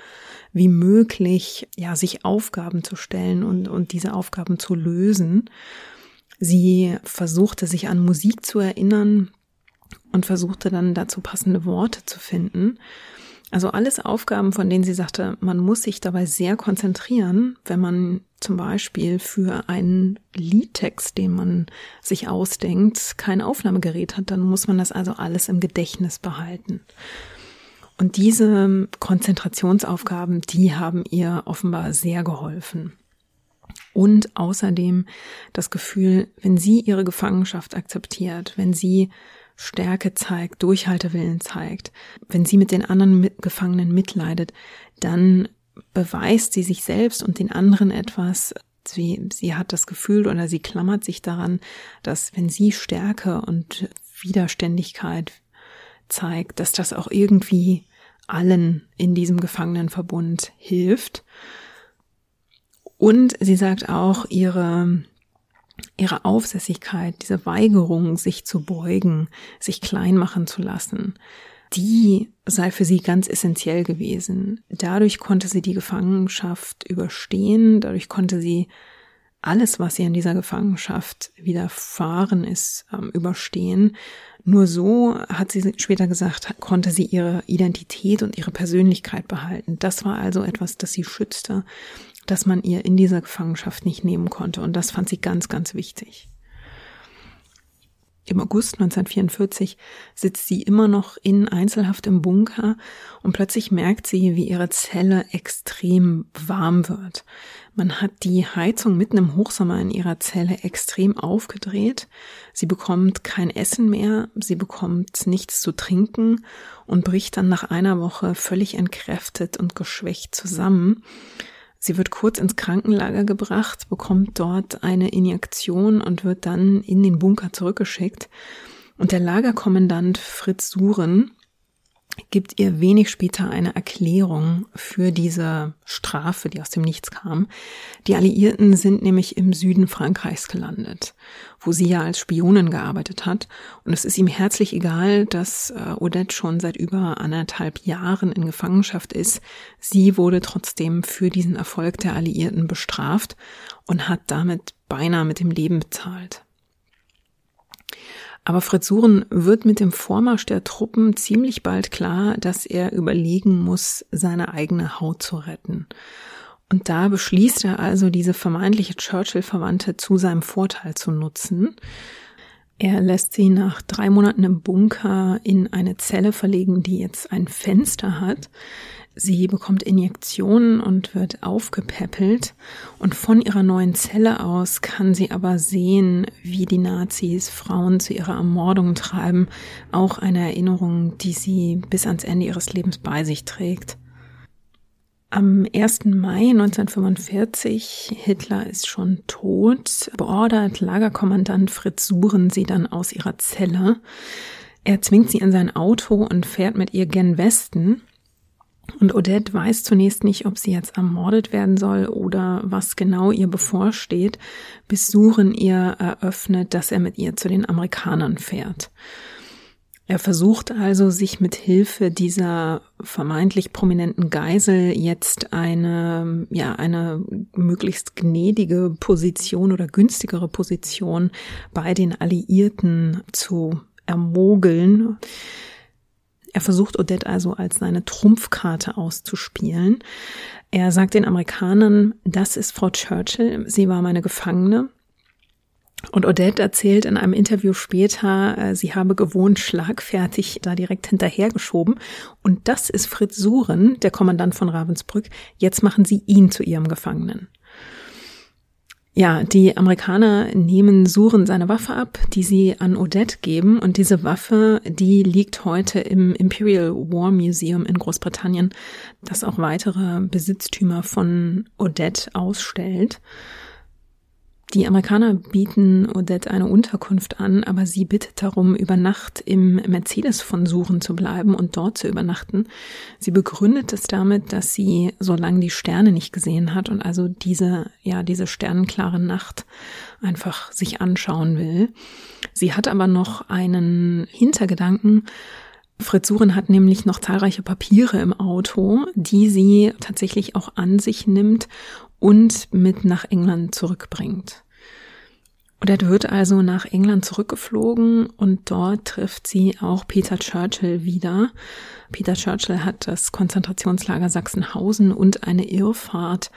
wie möglich, ja, sich Aufgaben zu stellen und, und diese Aufgaben zu lösen. Sie versuchte sich an Musik zu erinnern und versuchte dann dazu passende Worte zu finden. Also alles Aufgaben, von denen sie sagte, man muss sich dabei sehr konzentrieren, wenn man zum Beispiel für einen Liedtext, den man sich ausdenkt, kein Aufnahmegerät hat, dann muss man das also alles im Gedächtnis behalten. Und diese Konzentrationsaufgaben, die haben ihr offenbar sehr geholfen. Und außerdem das Gefühl, wenn sie ihre Gefangenschaft akzeptiert, wenn sie Stärke zeigt, Durchhaltewillen zeigt, wenn sie mit den anderen Gefangenen mitleidet, dann beweist sie sich selbst und den anderen etwas. Sie, sie hat das Gefühl oder sie klammert sich daran, dass wenn sie Stärke und Widerständigkeit zeigt, dass das auch irgendwie allen in diesem Gefangenenverbund hilft. Und sie sagt auch, ihre ihre Aufsässigkeit, diese Weigerung, sich zu beugen, sich klein machen zu lassen, die sei für sie ganz essentiell gewesen. Dadurch konnte sie die Gefangenschaft überstehen, dadurch konnte sie alles, was ihr in dieser Gefangenschaft widerfahren ist, ähm, überstehen. Nur so, hat sie später gesagt, konnte sie ihre Identität und ihre Persönlichkeit behalten. Das war also etwas, das sie schützte das man ihr in dieser Gefangenschaft nicht nehmen konnte. Und das fand sie ganz, ganz wichtig. Im August 1944 sitzt sie immer noch in Einzelhaft im Bunker und plötzlich merkt sie, wie ihre Zelle extrem warm wird. Man hat die Heizung mitten im Hochsommer in ihrer Zelle extrem aufgedreht. Sie bekommt kein Essen mehr, sie bekommt nichts zu trinken und bricht dann nach einer Woche völlig entkräftet und geschwächt zusammen. Sie wird kurz ins Krankenlager gebracht, bekommt dort eine Injektion und wird dann in den Bunker zurückgeschickt. Und der Lagerkommandant Fritz Suren gibt ihr wenig später eine Erklärung für diese Strafe, die aus dem Nichts kam. Die Alliierten sind nämlich im Süden Frankreichs gelandet, wo sie ja als Spionin gearbeitet hat. Und es ist ihm herzlich egal, dass äh, Odette schon seit über anderthalb Jahren in Gefangenschaft ist. Sie wurde trotzdem für diesen Erfolg der Alliierten bestraft und hat damit beinahe mit dem Leben bezahlt. Aber Fritz Suren wird mit dem Vormarsch der Truppen ziemlich bald klar, dass er überlegen muss, seine eigene Haut zu retten. Und da beschließt er also, diese vermeintliche Churchill-Verwandte zu seinem Vorteil zu nutzen. Er lässt sie nach drei Monaten im Bunker in eine Zelle verlegen, die jetzt ein Fenster hat. Sie bekommt Injektionen und wird aufgepäppelt und von ihrer neuen Zelle aus kann sie aber sehen, wie die Nazis Frauen zu ihrer Ermordung treiben, auch eine Erinnerung, die sie bis ans Ende ihres Lebens bei sich trägt. Am 1. Mai 1945, Hitler ist schon tot, beordert Lagerkommandant Fritz Suren sie dann aus ihrer Zelle. Er zwingt sie in sein Auto und fährt mit ihr gen Westen. Und Odette weiß zunächst nicht, ob sie jetzt ermordet werden soll oder was genau ihr bevorsteht, bis Suren ihr eröffnet, dass er mit ihr zu den Amerikanern fährt. Er versucht also, sich mit Hilfe dieser vermeintlich prominenten Geisel jetzt eine, ja, eine möglichst gnädige Position oder günstigere Position bei den Alliierten zu ermogeln. Er versucht Odette also als seine Trumpfkarte auszuspielen. Er sagt den Amerikanern, das ist Frau Churchill, sie war meine Gefangene. Und Odette erzählt in einem Interview später, äh, sie habe gewohnt schlagfertig da direkt hinterhergeschoben. Und das ist Fritz Suren, der Kommandant von Ravensbrück. Jetzt machen sie ihn zu ihrem Gefangenen. Ja, die Amerikaner nehmen Suren seine Waffe ab, die sie an Odette geben. Und diese Waffe, die liegt heute im Imperial War Museum in Großbritannien, das auch weitere Besitztümer von Odette ausstellt. Die Amerikaner bieten Odette eine Unterkunft an, aber sie bittet darum, über Nacht im Mercedes von Suchen zu bleiben und dort zu übernachten. Sie begründet es damit, dass sie so lange die Sterne nicht gesehen hat und also diese, ja, diese sternenklare Nacht einfach sich anschauen will. Sie hat aber noch einen Hintergedanken, Fritz Suren hat nämlich noch zahlreiche Papiere im Auto, die sie tatsächlich auch an sich nimmt und mit nach England zurückbringt. Odette wird also nach England zurückgeflogen und dort trifft sie auch Peter Churchill wieder. Peter Churchill hat das Konzentrationslager Sachsenhausen und eine Irrfahrt,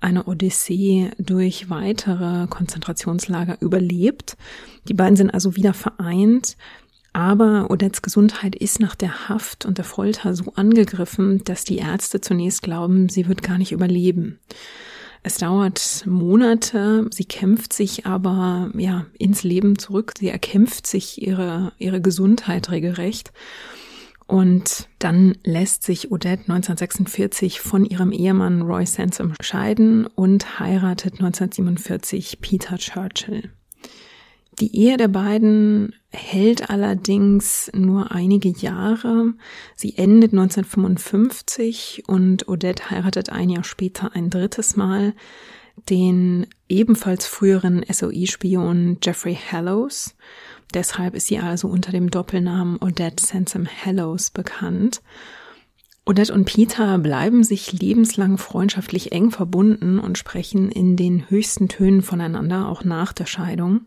eine Odyssee durch weitere Konzentrationslager überlebt. Die beiden sind also wieder vereint. Aber Odettes Gesundheit ist nach der Haft und der Folter so angegriffen, dass die Ärzte zunächst glauben, sie wird gar nicht überleben. Es dauert Monate, sie kämpft sich aber ja ins Leben zurück, sie erkämpft sich ihre ihre Gesundheit regelrecht. Und dann lässt sich Odette 1946 von ihrem Ehemann Roy Sansom scheiden und heiratet 1947 Peter Churchill. Die Ehe der beiden hält allerdings nur einige Jahre. Sie endet 1955 und Odette heiratet ein Jahr später ein drittes Mal den ebenfalls früheren SOE-Spion Jeffrey Hallows. Deshalb ist sie also unter dem Doppelnamen Odette Sansom Hallows bekannt. Odette und Peter bleiben sich lebenslang freundschaftlich eng verbunden und sprechen in den höchsten Tönen voneinander, auch nach der Scheidung.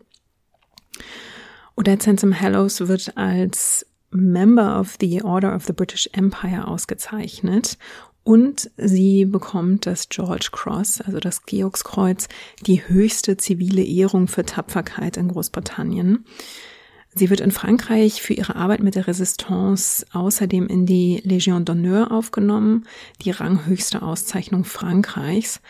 Odette Sansom Hallows wird als Member of the Order of the British Empire ausgezeichnet und sie bekommt das George Cross, also das Georgskreuz, die höchste zivile Ehrung für Tapferkeit in Großbritannien. Sie wird in Frankreich für ihre Arbeit mit der Resistance außerdem in die Légion d'honneur aufgenommen, die ranghöchste Auszeichnung Frankreichs.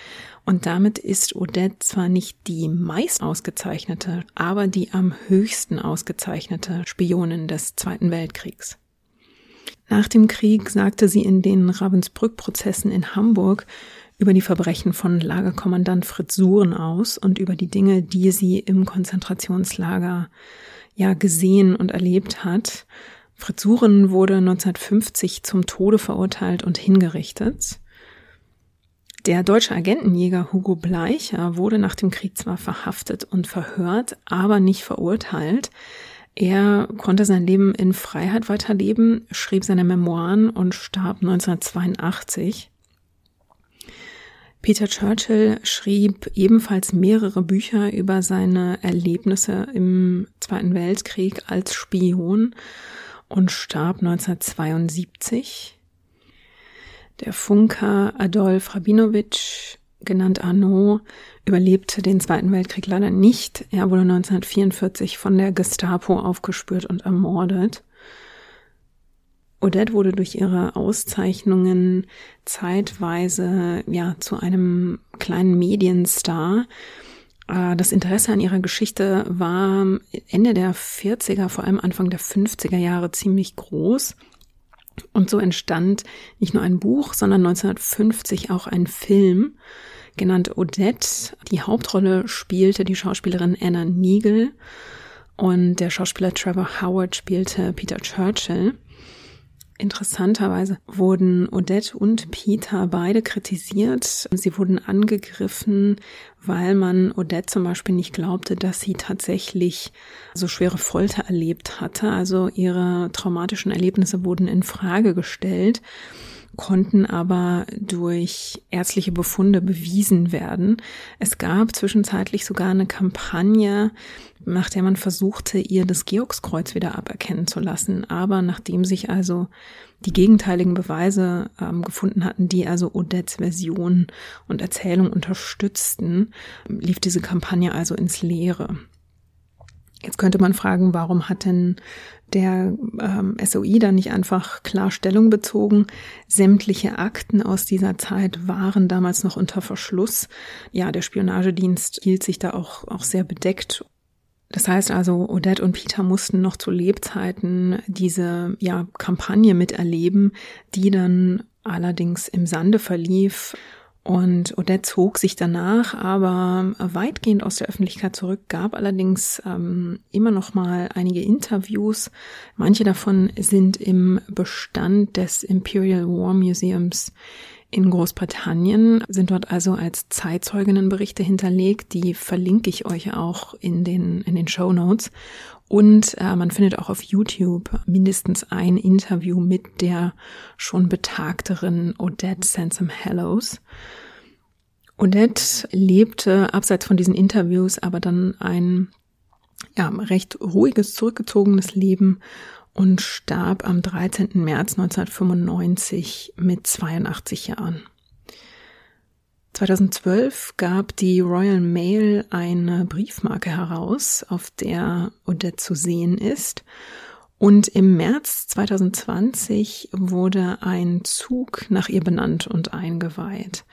Und damit ist Odette zwar nicht die meist ausgezeichnete, aber die am höchsten ausgezeichnete Spionin des Zweiten Weltkriegs. Nach dem Krieg sagte sie in den Ravensbrück-Prozessen in Hamburg über die Verbrechen von Lagerkommandant Fritz Suren aus und über die Dinge, die sie im Konzentrationslager ja gesehen und erlebt hat. Fritz Suren wurde 1950 zum Tode verurteilt und hingerichtet. Der deutsche Agentenjäger Hugo Bleicher wurde nach dem Krieg zwar verhaftet und verhört, aber nicht verurteilt. Er konnte sein Leben in Freiheit weiterleben, schrieb seine Memoiren und starb 1982. Peter Churchill schrieb ebenfalls mehrere Bücher über seine Erlebnisse im Zweiten Weltkrieg als Spion und starb 1972. Der Funker Adolf Rabinowitsch, genannt Arnaud, überlebte den Zweiten Weltkrieg leider nicht. Er wurde 1944 von der Gestapo aufgespürt und ermordet. Odette wurde durch ihre Auszeichnungen zeitweise ja zu einem kleinen Medienstar. Äh, das Interesse an ihrer Geschichte war Ende der 40er, vor allem Anfang der 50er Jahre ziemlich groß. Und so entstand nicht nur ein Buch, sondern 1950 auch ein Film, genannt Odette. Die Hauptrolle spielte die Schauspielerin Anna Neagle und der Schauspieler Trevor Howard spielte Peter Churchill. Interessanterweise wurden Odette und Peter beide kritisiert. Sie wurden angegriffen, weil man Odette zum Beispiel nicht glaubte, dass sie tatsächlich so schwere Folter erlebt hatte. Also ihre traumatischen Erlebnisse wurden in Frage gestellt konnten aber durch ärztliche Befunde bewiesen werden. Es gab zwischenzeitlich sogar eine Kampagne, nach der man versuchte, ihr das Georgskreuz wieder aberkennen zu lassen. Aber nachdem sich also die gegenteiligen Beweise ähm, gefunden hatten, die also Odettes Version und Erzählung unterstützten, lief diese Kampagne also ins Leere. Jetzt könnte man fragen, warum hat denn der ähm, SOI dann nicht einfach klar Stellung bezogen? Sämtliche Akten aus dieser Zeit waren damals noch unter Verschluss. Ja, der Spionagedienst hielt sich da auch, auch sehr bedeckt. Das heißt also, Odette und Peter mussten noch zu Lebzeiten diese ja, Kampagne miterleben, die dann allerdings im Sande verlief und Odette zog sich danach aber weitgehend aus der Öffentlichkeit zurück, gab allerdings ähm, immer noch mal einige Interviews. Manche davon sind im Bestand des Imperial War Museums in Großbritannien, sind dort also als Zeitzeuginnenberichte hinterlegt. Die verlinke ich euch auch in den, in den Show Notes. Und äh, man findet auch auf YouTube mindestens ein Interview mit der schon betagteren Odette Sansom Hallows. Odette lebte abseits von diesen Interviews aber dann ein ja, recht ruhiges, zurückgezogenes Leben und starb am 13. März 1995 mit 82 Jahren. 2012 gab die Royal Mail eine Briefmarke heraus, auf der Odette zu sehen ist. Und im März 2020 wurde ein Zug nach ihr benannt und eingeweiht.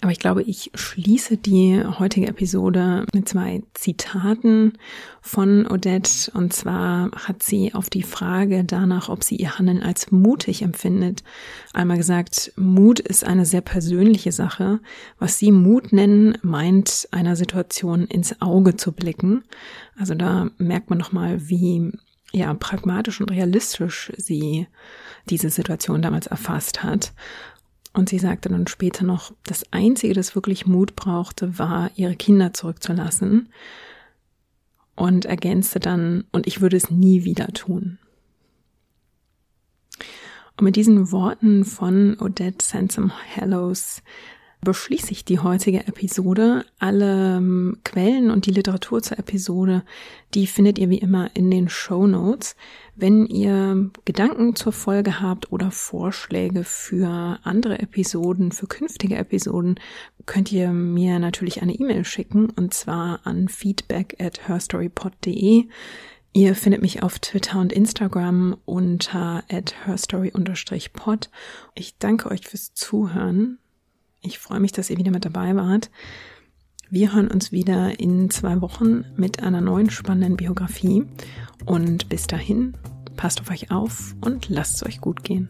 Aber ich glaube, ich schließe die heutige Episode mit zwei Zitaten von Odette. Und zwar hat sie auf die Frage danach, ob sie ihr Handeln als mutig empfindet, einmal gesagt, Mut ist eine sehr persönliche Sache. Was sie Mut nennen, meint einer Situation ins Auge zu blicken. Also da merkt man nochmal, wie ja, pragmatisch und realistisch sie diese Situation damals erfasst hat. Und sie sagte dann später noch, das Einzige, das wirklich Mut brauchte, war, ihre Kinder zurückzulassen. Und ergänzte dann, und ich würde es nie wieder tun. Und mit diesen Worten von Odette Sansom Hallows beschließe ich die heutige Episode. Alle ähm, Quellen und die Literatur zur Episode, die findet ihr wie immer in den Show Notes. Wenn ihr Gedanken zur Folge habt oder Vorschläge für andere Episoden, für künftige Episoden, könnt ihr mir natürlich eine E-Mail schicken und zwar an feedback at herstorypod.de. Ihr findet mich auf Twitter und Instagram unter at herstory-pod. Ich danke euch fürs Zuhören. Ich freue mich, dass ihr wieder mit dabei wart. Wir hören uns wieder in zwei Wochen mit einer neuen spannenden Biografie. Und bis dahin, passt auf euch auf und lasst es euch gut gehen.